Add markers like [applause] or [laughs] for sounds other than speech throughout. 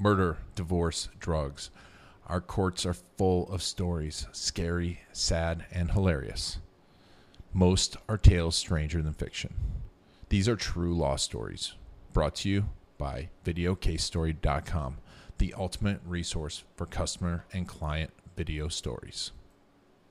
murder, divorce, drugs. Our courts are full of stories, scary, sad, and hilarious. Most are tales stranger than fiction. These are true law stories, brought to you by VideoCaseStory.com, the ultimate resource for customer and client video stories.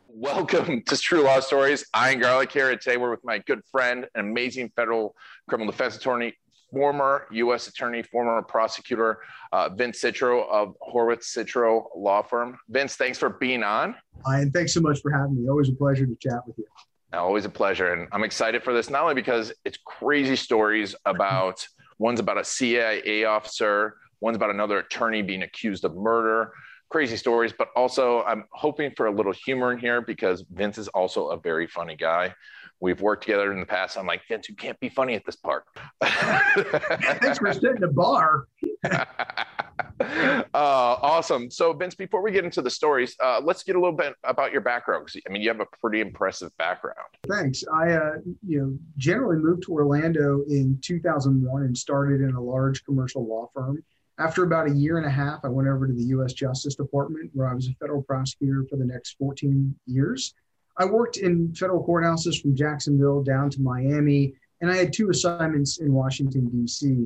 Welcome to True Law Stories. I'm Garlic here, and today we're with my good friend, an amazing federal criminal defense attorney, former U.S. attorney, former prosecutor, uh, Vince Citro of Horwitz Citro Law Firm. Vince, thanks for being on. Hi, and thanks so much for having me. Always a pleasure to chat with you. Always a pleasure. And I'm excited for this, not only because it's crazy stories about [laughs] one's about a CIA officer, one's about another attorney being accused of murder, crazy stories, but also I'm hoping for a little humor in here because Vince is also a very funny guy. We've worked together in the past. I'm like, Vince, you can't be funny at this part. Thanks for setting the bar. [laughs] uh, awesome. So, Vince, before we get into the stories, uh, let's get a little bit about your background. I mean, you have a pretty impressive background. Thanks. I, uh, you know, generally moved to Orlando in 2001 and started in a large commercial law firm. After about a year and a half, I went over to the U.S. Justice Department, where I was a federal prosecutor for the next 14 years. I worked in federal courthouses from Jacksonville down to Miami, and I had two assignments in Washington, D.C.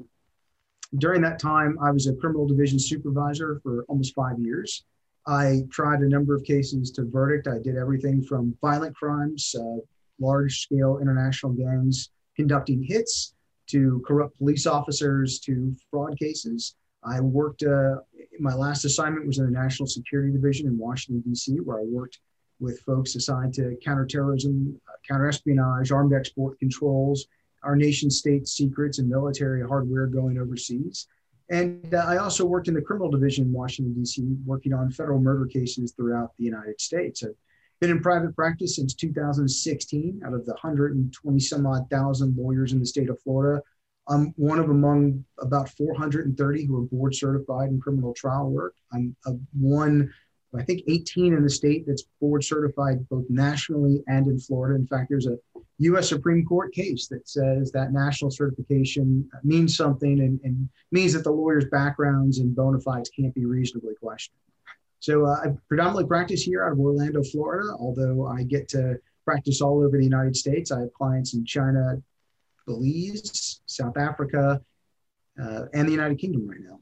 During that time, I was a criminal division supervisor for almost five years. I tried a number of cases to verdict. I did everything from violent crimes, uh, large scale international gangs conducting hits, to corrupt police officers, to fraud cases. I worked, uh, my last assignment was in the National Security Division in Washington, D.C., where I worked with folks assigned to counterterrorism, uh, counterespionage, armed export controls, our nation state secrets and military hardware going overseas. And uh, I also worked in the criminal division in Washington, D.C., working on federal murder cases throughout the United States. I've been in private practice since 2016. Out of the 120 some odd thousand lawyers in the state of Florida, I'm one of among about 430 who are board certified in criminal trial work. I'm a one I think 18 in the state that's board certified both nationally and in Florida. In fact, there's a U.S. Supreme Court case that says that national certification means something and, and means that the lawyer's backgrounds and bona fides can't be reasonably questioned. So uh, I predominantly practice here out of Orlando, Florida, although I get to practice all over the United States. I have clients in China, Belize, South Africa, uh, and the United Kingdom right now.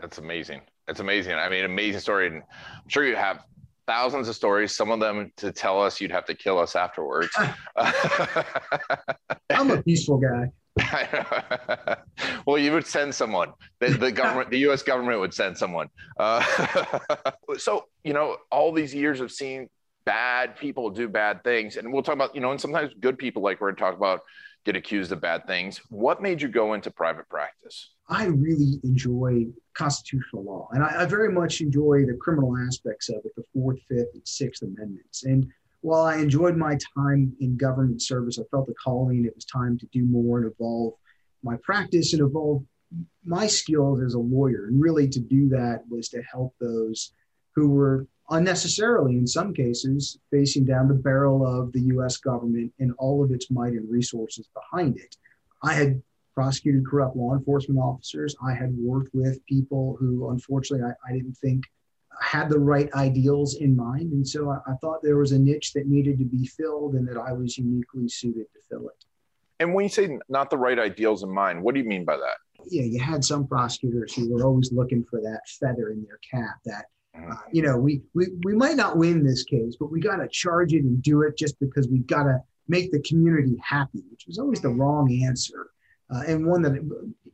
That's amazing. It's amazing. I mean, amazing story. And I'm sure you have thousands of stories. Some of them to tell us, you'd have to kill us afterwards. [laughs] [laughs] I'm a peaceful guy. well, you would send someone. The, the [laughs] government, the U.S. government would send someone. Uh, so, you know, all these years of seeing bad people do bad things, and we'll talk about, you know, and sometimes good people, like we're going to talk about, get accused of bad things. What made you go into private practice? I really enjoy constitutional law, and I, I, very much enjoy the criminal aspects of it, the Fourth, Fifth, and Sixth Amendments. And while I enjoyed my time in government service, I felt a calling. It was time to do more and evolve my practice and evolve my skills as a lawyer. And really, to do that was to help those who were unnecessarily, in some cases, facing down the barrel of the US government and all of its might and resources behind it. I had prosecuted corrupt law enforcement officers. I had worked with people who, unfortunately, I, I didn't think had the right ideals in mind. And so I, I, thought there was a niche that needed to be filled and that I was uniquely suited to fill it. And when you say not the right ideals in mind, what do you mean by that? Yeah, you had some prosecutors who were always looking for that feather in their cap that. Uh, you know, we, we we might not win this case, but we got to charge it and do it just because we got to make the community happy, which was always the wrong answer uh, and one that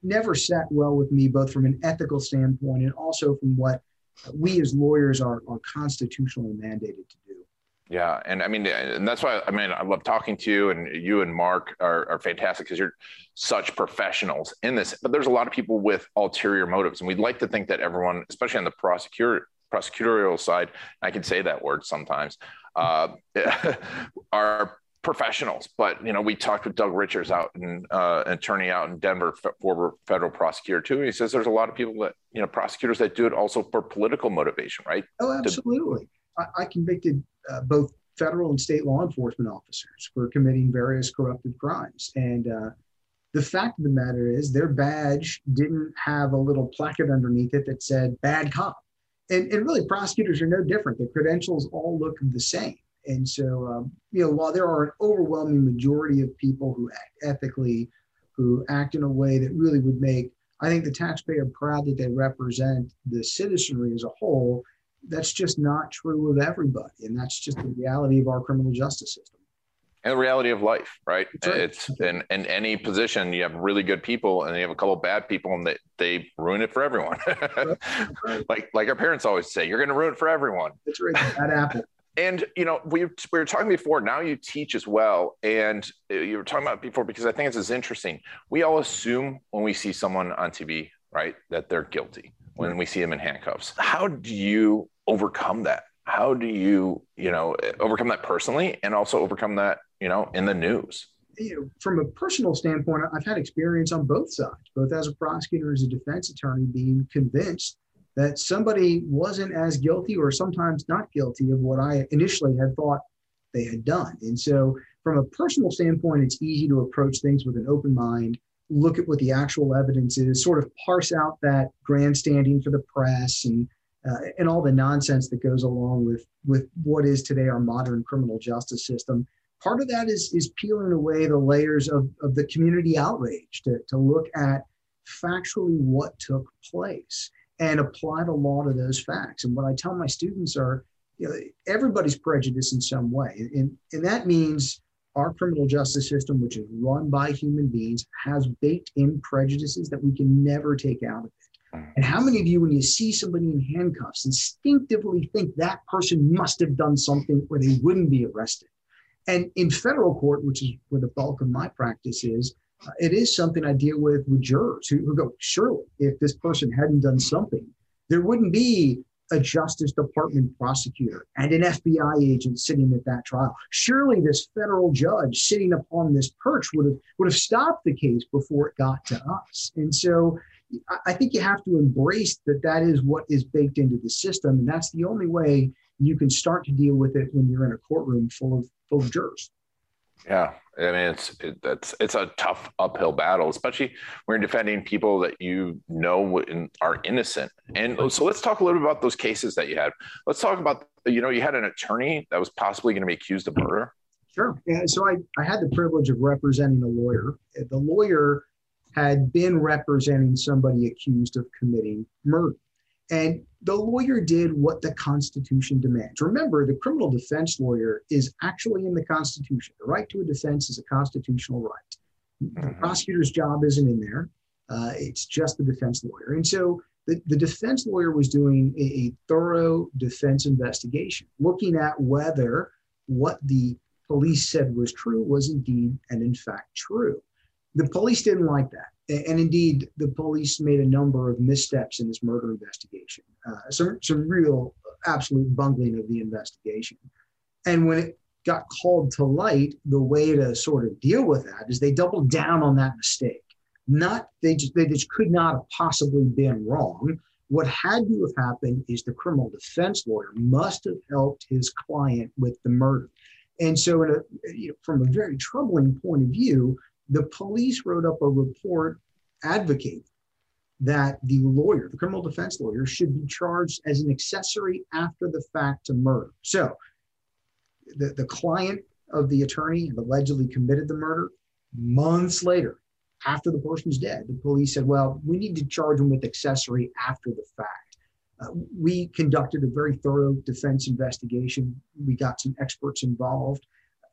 never sat well with me, both from an ethical standpoint and also from what we as lawyers are, are constitutionally mandated to do. Yeah, and I mean, and that's why I mean I love talking to you, and you and Mark are, are fantastic because you're such professionals in this. But there's a lot of people with ulterior motives, and we'd like to think that everyone, especially on the prosecutor prosecutorial side, I can say that word sometimes, uh, [laughs] are professionals. But you know, we talked with Doug Richards out in uh, attorney out in Denver, former federal prosecutor too. And he says there's a lot of people that you know prosecutors that do it also for political motivation, right? Oh, absolutely. To- I, I, convicted uh, both federal and state law enforcement officers for committing various corruptive crimes, and uh, The fact of the matter is, their badge didn't have a little placard underneath it that said bad cop. And, and really, prosecutors are no different. The credentials all look the same. And so, um, you know, while there are an overwhelming majority of people who act ethically, who act in a way that really would make, I think, the taxpayer proud that they represent the citizenry as a whole, that's just not true of everybody. And that's just the reality of our criminal justice system and the reality of life, right? right. It's in, in any position, you have really good people and you have a couple bad people and they, they ruin it for everyone. [laughs] right. Like like our parents always say, you're going to ruin it for everyone. That's right. Bad apple. And you know, we, we were talking before. Now you teach as well, and uh, you were talking about before because I think this is interesting. We all assume when we see someone on TV, right, that they're guilty when we see them in handcuffs. How do you overcome that? How do you, you know, eh, overcome that personally, and also overcome that you know, in the news? You know, from a personal standpoint, I've had experience on both sides, both as a prosecutor, as a defense attorney, being convinced that somebody wasn't as guilty or sometimes not guilty of what I initially had thought they had done. And so, from a personal standpoint, it's easy to approach things with an open mind, look at what the actual evidence is, sort of parse out that grandstanding for the press and uh, and all the nonsense that goes along with with what is today our modern criminal justice system part of that is is peeling away the layers of, of the community outrage to, to look at factually what took place and apply the law to those facts. And what I tell my students are, you know, everybody's prejudiced in some way. And, and that means our criminal justice system, which is run by human beings, has baked in prejudices that we can never take out of it. Mm. And how many of you, when you see somebody in handcuffs, instinctively think that person must have done something or they wouldn't be arrested? And in federal court, which is where the bulk of my practice is, uh, it is something I deal with with jurors who, who go, surely, if this person hadn't done something, there wouldn't be a Justice Department prosecutor and an FBI agent sitting at that trial. Surely this federal judge sitting upon this perch would have would have stopped the case before it got to us. And so I think you have to embrace that that is what is baked into the system, and that's the only way you can start to deal with it when you're in a courtroom full of of jurors. Yeah, I mean it's it, it's it's a tough uphill battle, especially when you're defending people that you know are innocent. And so let's talk a little bit about those cases that you had. Let's talk about you know you had an attorney that was possibly going to be accused of murder. Sure. Yeah, so I I had the privilege of representing a lawyer. The lawyer had been representing somebody accused of committing murder. And the lawyer did what the Constitution demands. Remember, the criminal defense lawyer is actually in the Constitution. The right to a defense is a constitutional right. The mm-hmm. prosecutor's job isn't in there, uh, it's just the defense lawyer. And so the, the defense lawyer was doing a, a thorough defense investigation, looking at whether what the police said was true was indeed and in fact true. The police didn't like that and indeed, the police made a number of missteps in this murder investigation. Uh, some some real absolute bungling of the investigation. And when it got called to light, the way to sort of deal with that is they doubled down on that mistake. Not they just they just could not have possibly been wrong. What had to have happened is the criminal defense lawyer must have helped his client with the murder. And so, a, you know, from a very troubling point of view, the police wrote up a report advocating that the lawyer, the criminal defense lawyer, should be charged as an accessory after the fact to murder. So the, the client of the attorney allegedly committed the murder. Months later, after the person's dead, the police said, well, we need to charge him with accessory after the fact. Uh, we conducted a very thorough defense investigation. We got some experts involved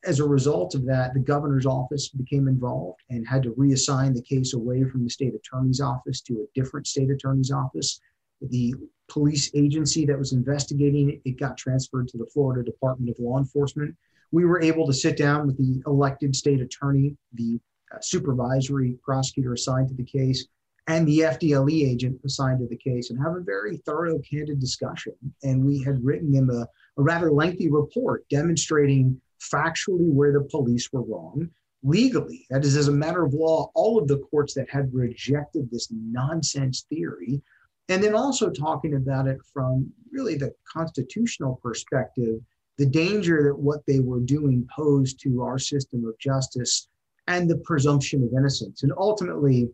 as a result of that, the governor's office became involved and had to reassign the case away from the state attorney's office to a different state attorney's office. The police agency that was investigating it, got transferred to the Florida Department of Law Enforcement. We were able to sit down with the elected state attorney, the uh, supervisory prosecutor assigned to the case, and the FDLE agent assigned to the case and have a very thorough, candid discussion. And we had written them a, a rather lengthy report demonstrating factually where the police were wrong, legally, that is, as a matter of law, all of the courts that had rejected this nonsense theory, and then also talking about it from really the constitutional perspective, the danger that what they were doing posed to our system of justice and the presumption of innocence. And ultimately,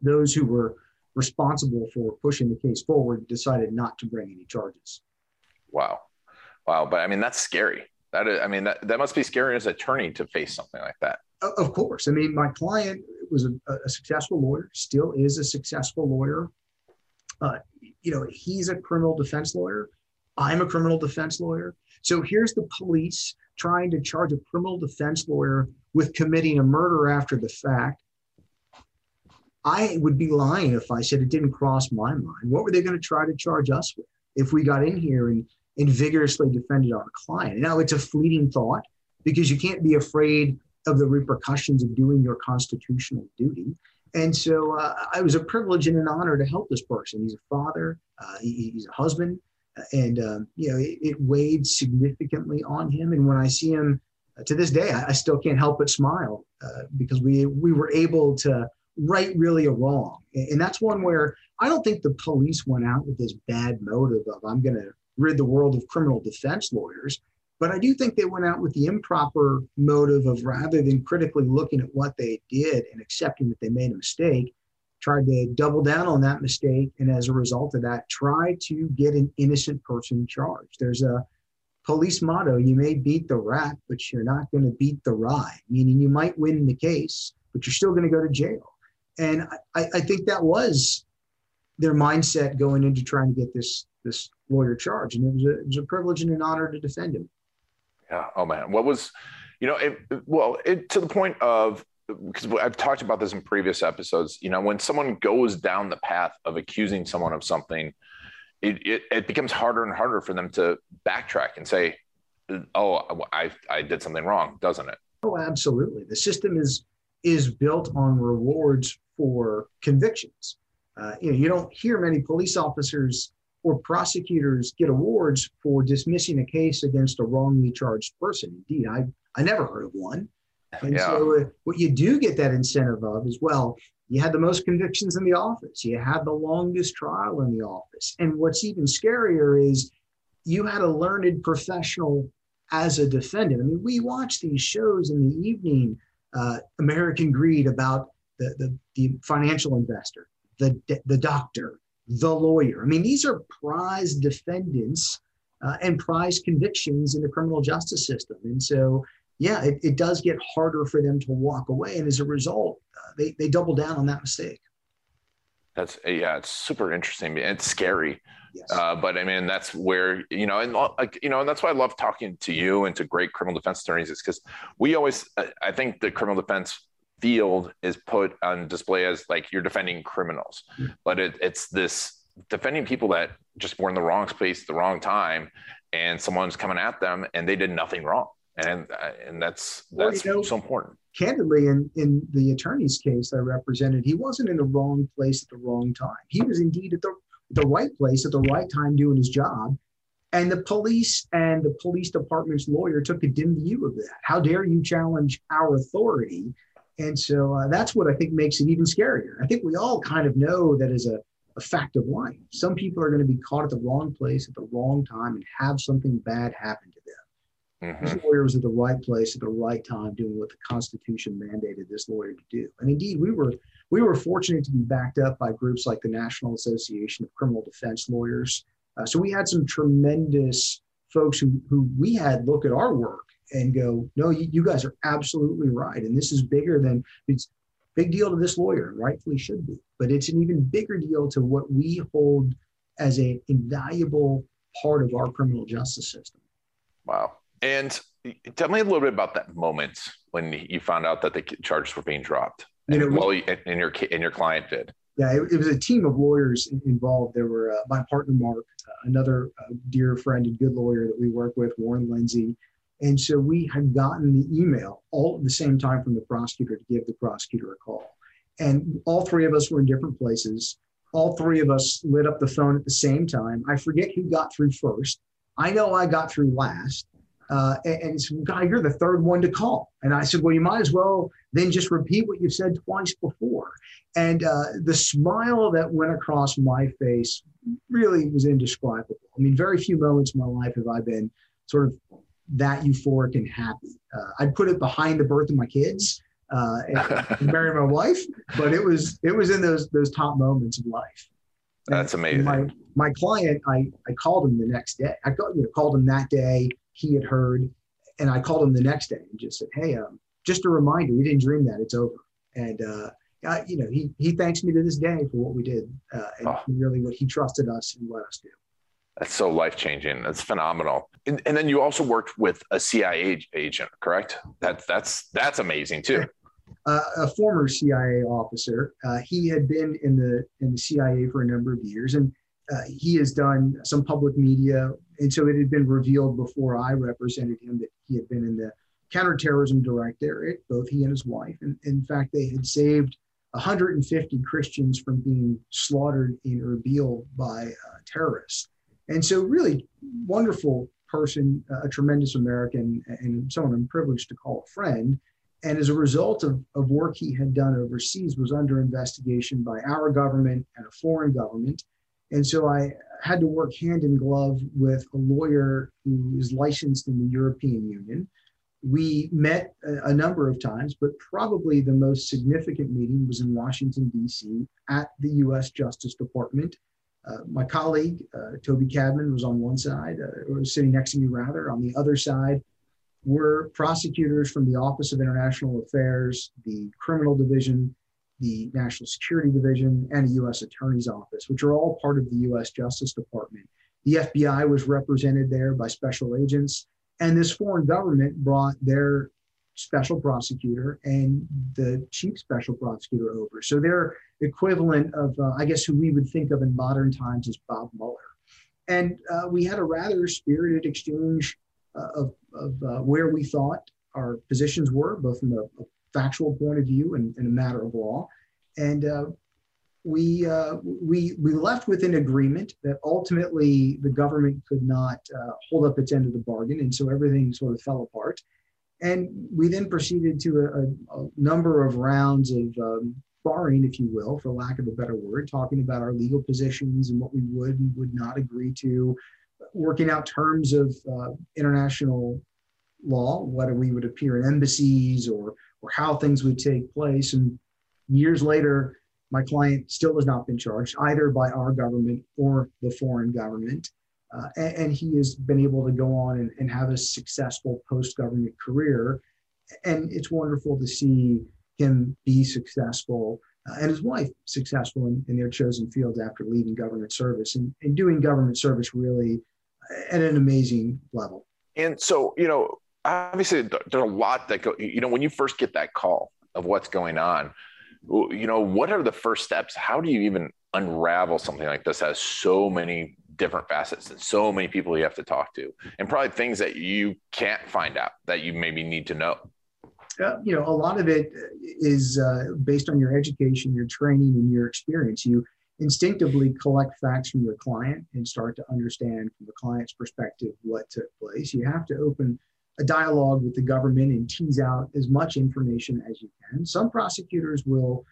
those who were responsible for pushing the case forward decided not to bring any charges. Wow. Wow. But I mean, that's scary. That is, I mean, that, that must be scary as an attorney to face something like that. Of course. I mean, my client was a, a successful lawyer, still is a successful lawyer. Uh, you know, he's a criminal defense lawyer. I'm a criminal defense lawyer. So here's the police trying to charge a criminal defense lawyer with committing a murder after the fact. I would be lying if I said it didn't cross my mind. What were they going to try to charge us with if we got in here and, and vigorously defended our client? Now, it's a fleeting thought because you can't be afraid of the repercussions of doing your constitutional duty. And so uh, it was a privilege and an honor to help this person. He's a father, uh, he, he's a husband, and um, you know it, it, weighed significantly on him. And when I see him uh, to this day, I, I, still can't help but smile uh, because we we were able to right really a wrong. And that's one where I don't think the police went out with this bad motive of I'm going to rid the world of criminal defense lawyers. But I do think they went out with the improper motive of rather than critically looking at what they did and accepting that they made a mistake, tried to double down on that mistake. And as a result of that, try to get an innocent person charged. There's a police motto you may beat the rat, but you're not going to beat the rye, meaning you might win the case, but you're still going to go to jail. And I, I think that was their mindset going into trying to get this this lawyer charged. And it was a, it was a privilege and an honor to defend him. Yeah. Oh man. What was, you know, it, well, it, to the point of because I've talked about this in previous episodes. You know, when someone goes down the path of accusing someone of something, it, it, it becomes harder and harder for them to backtrack and say, "Oh, I I did something wrong," doesn't it? Oh, absolutely. The system is is built on rewards for convictions. Uh, you know, you don't hear many police officers or prosecutors get awards for dismissing a case against a wrongly charged person. Indeed, I I never heard of one. And yeah. so, uh, what you do get that incentive of is well, you had the most convictions in the office, you had the longest trial in the office, and what's even scarier is you had a learned professional as a defendant. I mean, we watch these shows in the evening, uh, American Greed about the, the the financial investor, the the doctor, the lawyer. I mean, these are prize defendants uh, and prize convictions in the criminal justice system. And so, yeah, it, it does get harder for them to walk away. And as a result, uh, they, they double down on that mistake. That's, yeah, it's super interesting. It's scary. Yes. Uh, but I mean, that's where, you know, and like, you know, and that's why I love talking to you and to great criminal defense attorneys is because we always, I think the criminal defense field is put on display as like you're defending criminals, but it, it's this defending people that just were in the wrong space, at the wrong time, and someone's coming at them and they did nothing wrong, and uh, and that's that's well, you know, so important. Candidly, in in the attorney's case I represented, he wasn't in the wrong place at the wrong time. He was indeed at the the right place at the right time doing his job. And the police and the police department's lawyer took a dim view of that. How dare you challenge our authority and so uh, that's what I think makes it even scarier. I think we all kind of know that is a, a fact of life. Some people are going to be caught at the wrong place at the wrong time and have something bad happen to them. Mm-hmm. This lawyer was at the right place at the right time doing what the Constitution mandated this lawyer to do. And indeed, we were we were fortunate to be backed up by groups like the National Association of Criminal Defense Lawyers. Uh, so we had some tremendous folks who, who we had look at our work and go, no, you, you guys are absolutely right. And this is bigger than it's big deal to this lawyer, rightfully should be. But it's an even bigger deal to what we hold as an invaluable part of our criminal justice system. Wow. And tell me a little bit about that moment when you found out that the charges were being dropped. You know, well, and your and your client did. Yeah, it, it, was a team of lawyers involved. There were uh, my partner Mark, uh, another uh, dear friend and good lawyer that we work with, Warren Lindsay, and so we had gotten the email all at the same time from the prosecutor to give the prosecutor a call. And all three of us were in different places. All three of us lit up the phone at the same time. I forget who got through first. I know I got through last. Uh, and, and "Guy, you're the third one to call." And I said, "Well, you might as well then just repeat what you've said twice before." And uh, the smile that went across my face really was indescribable. I mean, very few moments in my life have I been sort of that euphoric and happy. Uh, I'd put it behind the birth of my kids. uh, and, and [laughs] marry my wife, but it was it was in those those top moments of life. That's amazing. My my client, I I called him the next day. I called, you know, called him that day. He had heard, and I called him the next day and just said, "Hey, um, just a reminder, you didn't dream that. It's over." And uh, I, you know, he he thanks me to this day for what we did uh, and Oh. really what he trusted us and let us do. That's so life changing. That's phenomenal. And, and then you also worked with a CIA agent, correct? That's that's that's amazing too. uh, a former CIA officer. Uh, he had been in the in the CIA for a number of years, and uh, he has done some public media. And so it had been revealed before I represented him that he had been in the counterterrorism directorate, both he and his wife. And in fact, they had saved 150 Christians from being slaughtered in Erbil by uh, terrorists. And so, really wonderful person, a tremendous American, and someone I'm privileged to call a friend. And as a result of, of work he had done overseas was under investigation by our government and a foreign government. And so i had to work hand in glove with a lawyer who is licensed in the european union. We met a, a number of times but probably the most significant meeting was in washington d.c at the u.s justice department my colleague uh, toby cadman was on one side uh, or was sitting next to me rather on the other side were prosecutors from the Office of International Affairs, the Criminal Division, the National Security Division, and the U.S. Attorney's Office, which are all part of the U.S. Justice Department. The FBI was represented there by special agents, and this foreign government brought their special prosecutor and the chief special prosecutor over. So they're equivalent of, uh, I guess, who we would think of in modern times as Bob Mueller. And uh, we had a rather spirited exchange uh, of, of uh, where we thought our positions were, both from a, a factual point of view and, and, a matter of law. And uh, we, uh, we, we left with an agreement that ultimately the government could not hold up its end of the bargain. And so everything sort of fell apart. And we then proceeded to a, a, a number of rounds of um, sparring, if you will, for lack of a better word, talking about our legal positions and what we would and would not agree to, working out terms of uh, international law, whether we would appear in embassies or or how things would take place. And years later, my client still has not been charged either by our government or the foreign government. Uh, and, and, he has been able to go on and, and have a successful post government career. And it's wonderful to see him be successful uh, and his wife successful in, in, their chosen fields after leaving government service and, and doing government service really at an amazing level. And so, you know, obviously there's a lot that go, you know, when you first get that call of what's going on, you know, what are the first steps? How do you even unravel something like this has so many different facets and so many people you have to talk to and probably things that you can't find out that you maybe need to know? Uh, you know, a lot of it is uh, based on your education, your training, and your experience. You instinctively collect facts from your client and start to understand from the client's perspective what took place. You have to open a dialogue with the government and tease out as much information as you can. Some prosecutors will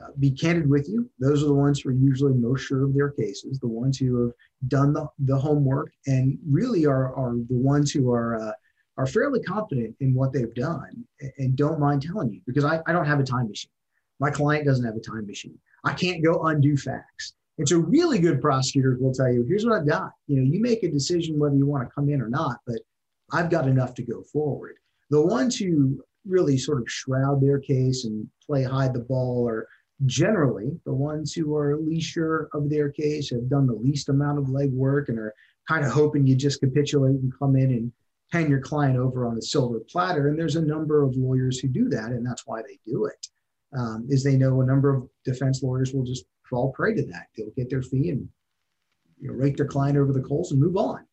uh, be candid with you. Those are the ones who are usually most sure of their cases, the ones who have done the, the homework and really are, are the ones who are, uh, are fairly confident in what they've done and don't mind telling you because I, I don't have a time machine. My client doesn't have a time machine. I can't go undo facts. And so really good prosecutors will tell you, here's what I've got. You know, you make a decision whether you want to come in or not, but I've got enough to go forward. The ones who really sort of shroud their case and play hide the ball are generally the ones who are least sure of their case, have done the least amount of legwork, and are kind of hoping you just capitulate and come in and hand your client over on a silver platter. And there's a number of lawyers who do that, and that's why they do it. Um, is they know a number of defense lawyers will just fall prey to that. They'll get their fee and you know, rake their client over the coals and move on.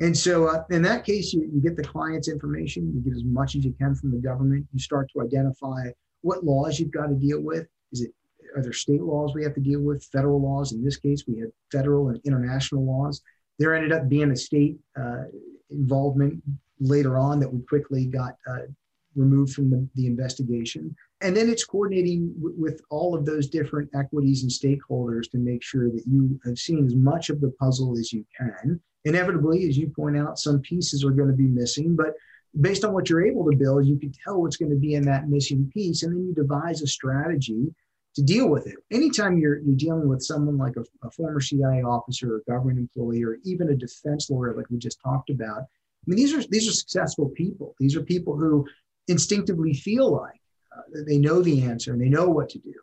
And so, uh, in that case, you, you get the client's information, you get as much as you can from the government. You start to identify what laws you've got to deal with. Is it are there state laws we have to deal with? Federal laws. In this case, we had federal and international laws. There ended up being a state uh, involvement later on that we quickly got uh, removed from the, the investigation. And then it's coordinating w- with all of those different equities and stakeholders to make sure that you have seen as much of the puzzle as you can. Inevitably, as you point out, some pieces are going to be missing, but based on what you're able to build, you can tell what's going to be in that missing piece, and then you devise a strategy to deal with it. Anytime you're you're dealing with someone like a, a former CIA officer, or government employee, or even a defense lawyer, like we just talked about, I mean, these are these are successful people. These are people who instinctively feel like uh, they know the answer and they know what to do,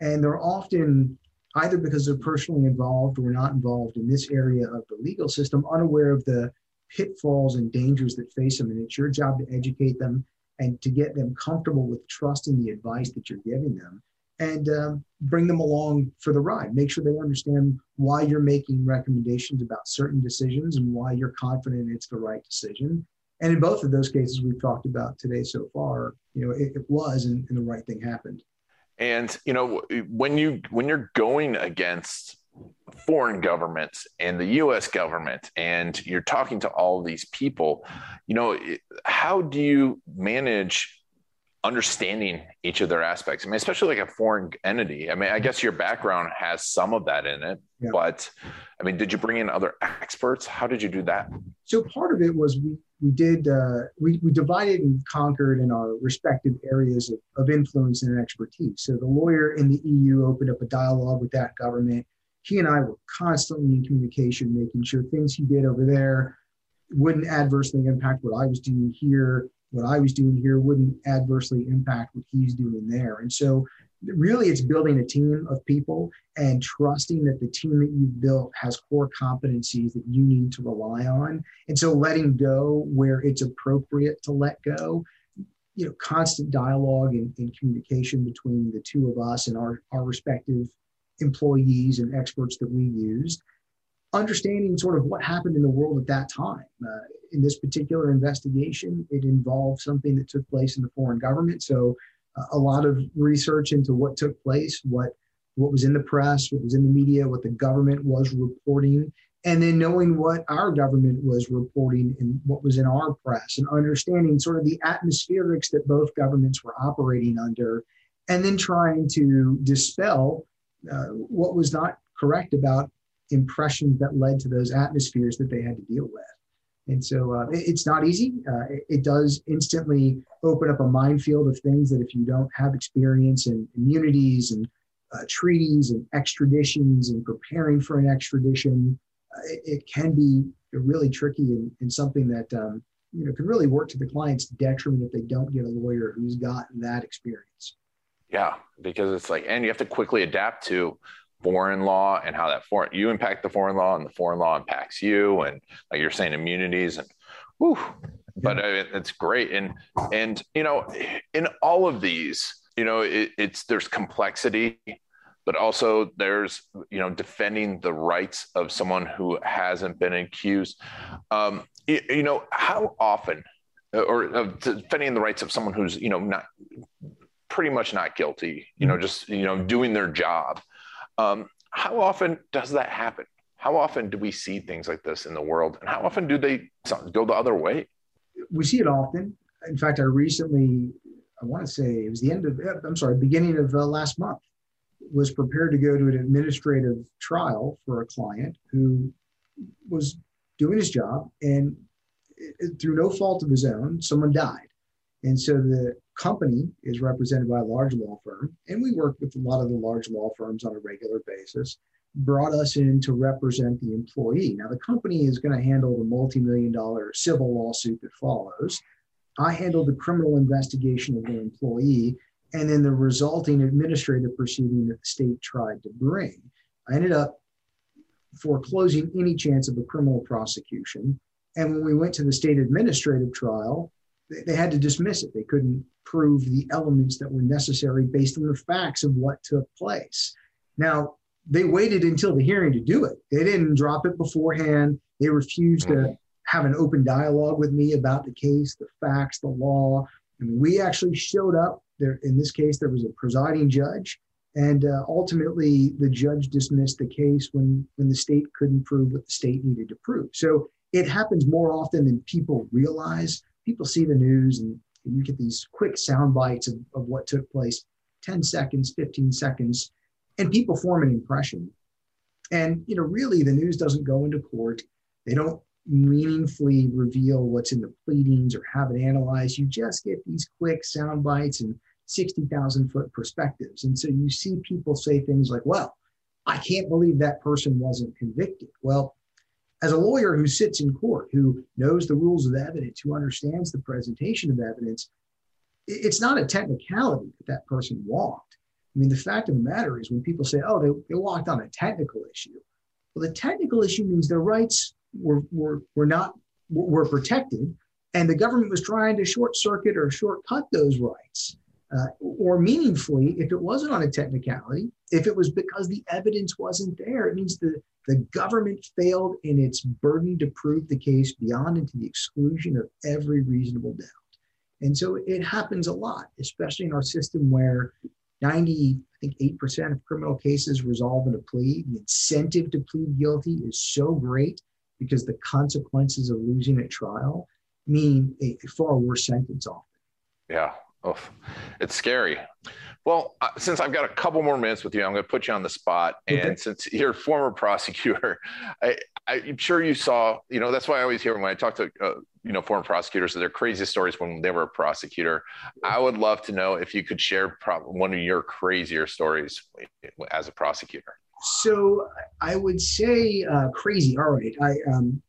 and they're often either because they're personally involved or not involved in this area of the legal system, unaware of the pitfalls and dangers that face them. And it's your job to educate them and to get them comfortable with trusting the advice that you're giving them and um, bring them along for the ride. Make sure they understand why you're making recommendations about certain decisions and why you're confident it's the right decision. And in both of those cases we've talked about today so far, you know, it, it was and, and the right thing happened. And you know, when you when you're going against foreign governments and the US government and you're talking to all these people, you know, how do you manage understanding each of their aspects. I mean, especially like a foreign entity. I mean, I guess your background has some of that in it, yeah. but I mean, did you bring in other experts? How did you do that? So part of it was we we did uh, we we divided and conquered in our respective areas of, of influence and expertise. So the lawyer in the EU opened up a dialogue with that government. He and I were constantly in communication, making sure things he did over there wouldn't adversely impact what I was doing here what I was doing here wouldn't adversely impact what he's doing there. And so, really, it's building a team of people and trusting that the team that you've built has core competencies that you need to rely on. And so, letting go where it's appropriate to let go. You know, constant dialogue and, and communication between the two of us and our, our respective employees and experts that we used understanding sort of what happened in the world at that time. Uh, in this particular investigation, it involved something that took place in the foreign government. So, uh, a lot of research into what took place, what what was in the press, what was in the media, what the government was reporting, and then knowing what our government was reporting and what was in our press, and understanding sort of the atmospherics that both governments were operating under, and then trying to dispel uh, what was not correct about impressions that led to those atmospheres that they had to deal with. And so uh, it, it's not easy. Uh, it, it, does instantly open up a minefield of things that if you don't have experience in immunities and uh, treaties and extraditions and preparing for an extradition, uh, it, it, can be really tricky and, and something that um, you know can really work to the client's detriment if they don't get a lawyer who's got that experience. Yeah, because it's like, and you have to quickly adapt to foreign law and how that foreign you impact the foreign law and the foreign law impacts you and like you're saying immunities and whew, but it's great. And and you know in all of these you know it, it's there's complexity but also there's you know defending the rights of someone who hasn't been accused. Um, you, you know how often or uh, defending the rights of someone who's you know not pretty much not guilty you know mm-hmm. just you know doing their job um, how often does that happen? How often do we see things like this in the world? And how often do they go the other way? We see it often. In fact, I recently, I want to say it was the end of, I'm sorry, beginning of uh, last month, was prepared to go to an administrative trial for a client who was doing his job and through no fault of his own, someone died. And so the company is represented by a large law firm, and we work with a lot of the large law firms on a regular basis, brought us in to represent the employee. Now, the company is going to handle the multi million dollar civil lawsuit that follows. I handled the criminal investigation of the employee and then the resulting administrative proceeding that the state tried to bring. I ended up foreclosing any chance of a criminal prosecution. And when we went to the state administrative trial, they had to dismiss it. They couldn't prove the elements that were necessary based on the facts of what took place. Now, they waited until the hearing to do it. They didn't drop it beforehand. They refused to have an open dialogue with me about the case, the facts, the law. I mean, we actually showed up there. In this case, there was a presiding judge, and uh, ultimately, the judge dismissed the case when when the state couldn't prove what the state needed to prove. So it happens more often than people realize people see the news and you get these quick sound bites of, of what took place 10 seconds 15 seconds and people form an impression and you know really the news doesn't go into court they don't meaningfully reveal what's in the pleadings or have it analyzed. You just get these quick sound bites and 60,000 foot perspectives. And so you see people say things like, well, I can't believe that person wasn't convicted. Well, as a lawyer who sits in court, who knows the rules of evidence, who understands the presentation of evidence, it's not a technicality that that person walked. I mean, the fact of the matter is when people say, oh, they, they walked on a technical issue, well, the technical issue means their rights were, were, were not were protected, and the government was trying to short circuit or shortcut those rights. Uh, or meaningfully, if it wasn't on a technicality, if it was because the evidence wasn't there, it means the, the government failed in its burden to prove the case beyond and to the exclusion of every reasonable doubt. And so it happens a lot, especially in our system where 90, I think 8% of criminal cases resolve in a plea. The incentive to plead guilty is so great because the consequences of losing at trial mean a far worse sentence often. Yeah. Oh, it's scary. Well, uh, since I've got a couple more minutes with you, I'm going to put you on the spot. And okay. since you're a former [laughs] prosecutor, I, am sure you saw, you know, that's why I always hear when I talk to, uh, you know, former prosecutors, their craziest stories when they were a prosecutor. I would love to know if you could share pro- one of your crazier stories as a prosecutor. So I would say uh, crazy. All right. I, um,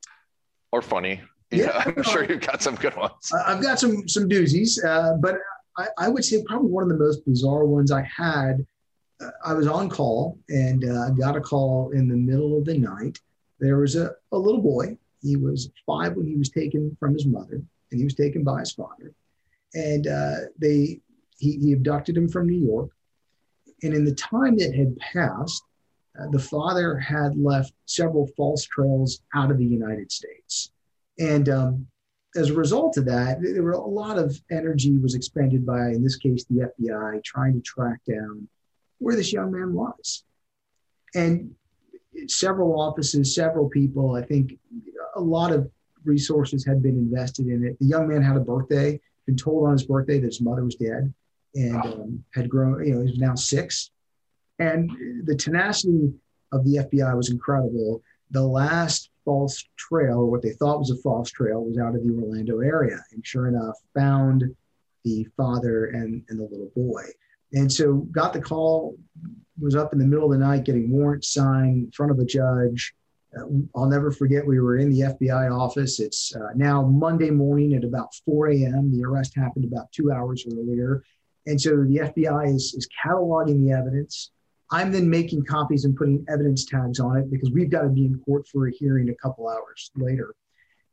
or funny. Yeah, yeah [laughs] I'm sure you've got some good ones. I've got some some doozies, uh, but I, I, would say probably one of the most bizarre ones I had. Uh, I was on call and uh, got a call in the middle of the night. There was a, a little boy. He was five when he was taken from his mother, and he was taken by his father. And uh, they he, he abducted him from New York. And in the time that had passed, uh, the father had left several false trails out of the United States. And um, as a result of that, there were a lot of energy was expended by, in this case, the FBI trying to track down where this young man was. And several offices, several people, I think a lot of resources had been invested in it. The young man had a birthday, been told on his birthday that his mother was dead and um, had grown, you know, he's now six. And the tenacity of the FBI was incredible. The last false trail, or what they thought was a false trail, was out of the Orlando area. And sure enough, found the father and, and the little boy. And so got the call, was up in the middle of the night getting warrants signed in front of a judge. Uh, I'll never forget, we were in the FBI office. It's uh, now Monday morning at about 4 a.m. The arrest happened about two hours earlier. And so the FBI is, is cataloging the evidence. I'm then making copies and putting evidence tags on it because we've got to be in court for a hearing a couple hours later.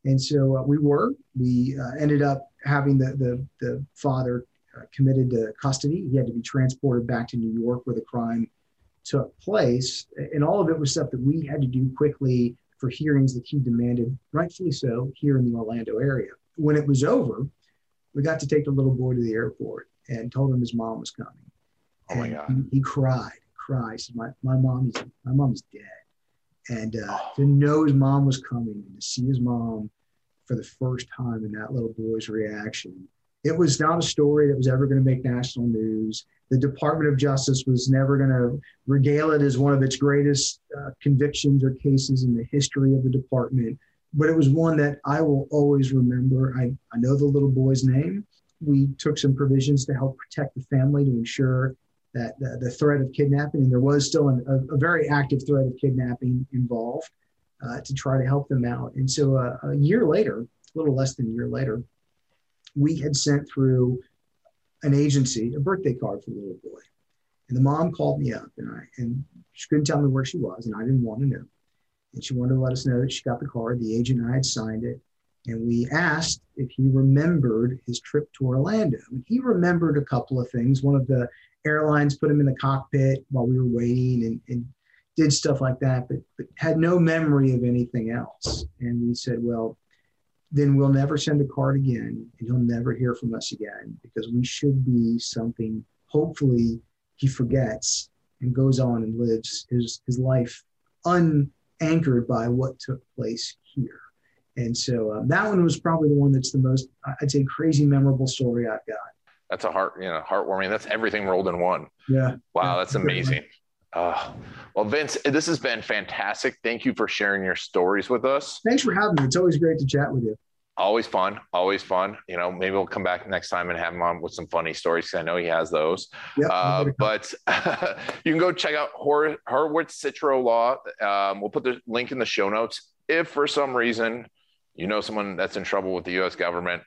And so uh, we were. We uh, ended up having the the, the father uh, committed to custody. He had to be transported back to New York where the crime took place, and all of it was stuff that we had to do quickly for hearings that he demanded, rightfully so, here in the Orlando area. When it was over, we got to take the little boy to the airport and told him his mom was coming. Oh my God! He, he cried Christ, my, my mom is my mom is dead. And uh, to know his mom was coming and to see his mom for the first time and that little boy's reaction, it was not a story that was ever going to make national news. The Department of Justice was never going to regale it as one of its greatest uh, convictions or cases in the history of the department. But it was one that I will always remember. I, I know the little boy's name. We took some provisions to help protect the family to ensure that the, the threat of kidnapping, and there was still an, a, a, very active threat of kidnapping involved uh, to try to help them out. And so uh, a year later, a little less than a year later, we had sent through an agency a birthday card for the little boy. And the mom called me up, and I and she couldn't tell me where she was, and I didn't want to know. And she wanted to let us know that she got the card. The agent and I had signed it, and we asked if he remembered his trip to Orlando. And he remembered a couple of things. One of the airlines put him in the cockpit while we were waiting and, and did stuff like that, but, but had no memory of anything else. And we said, well, then we'll never send a card again and he'll never hear from us again because we should be something hopefully he forgets and goes on and lives his, his life unanchored by what took place here. And so uh, that one was probably the one that's the most, I'd say, crazy memorable story I've got that's a heart, you know, heartwarming. That's everything rolled in one. Yeah. Wow, that's amazing. Uh, well, Vince, this has been fantastic. Thank you for sharing your stories with us. Thanks for having me. It's always great to chat with you. Always fun, always fun. You know, maybe we'll come back next time and have him on with some funny stories because I know he has those. Yep, uh, but [laughs] you can go check out Hor- Horwitz Citro Law. Um, we'll put the link in the show notes. If for some reason you know someone that's in trouble with the U.S. government,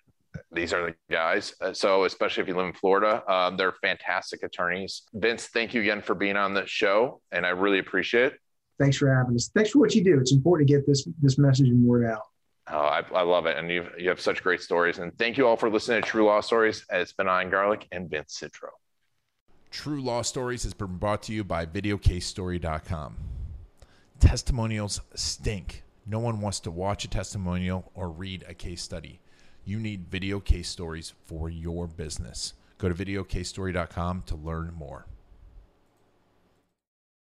these are the guys. Uh, so, especially if you live in Florida, um, they're fantastic attorneys. Vince, thank you again for being on the show, and I really appreciate it. Thanks for having us. Thanks for what you do. It's important to get this this message and word out. Oh, I, I love it. And you you have such great stories. And thank you all for listening to True Law Stories. It's been Ian Garlic and Vince Citro. True Law Stories has been brought to you by VideoCaseStory.com. Testimonials stink. No one wants to watch a testimonial or read a case study. You need video case stories for your business. Go to VideoCaseStory.com to learn more.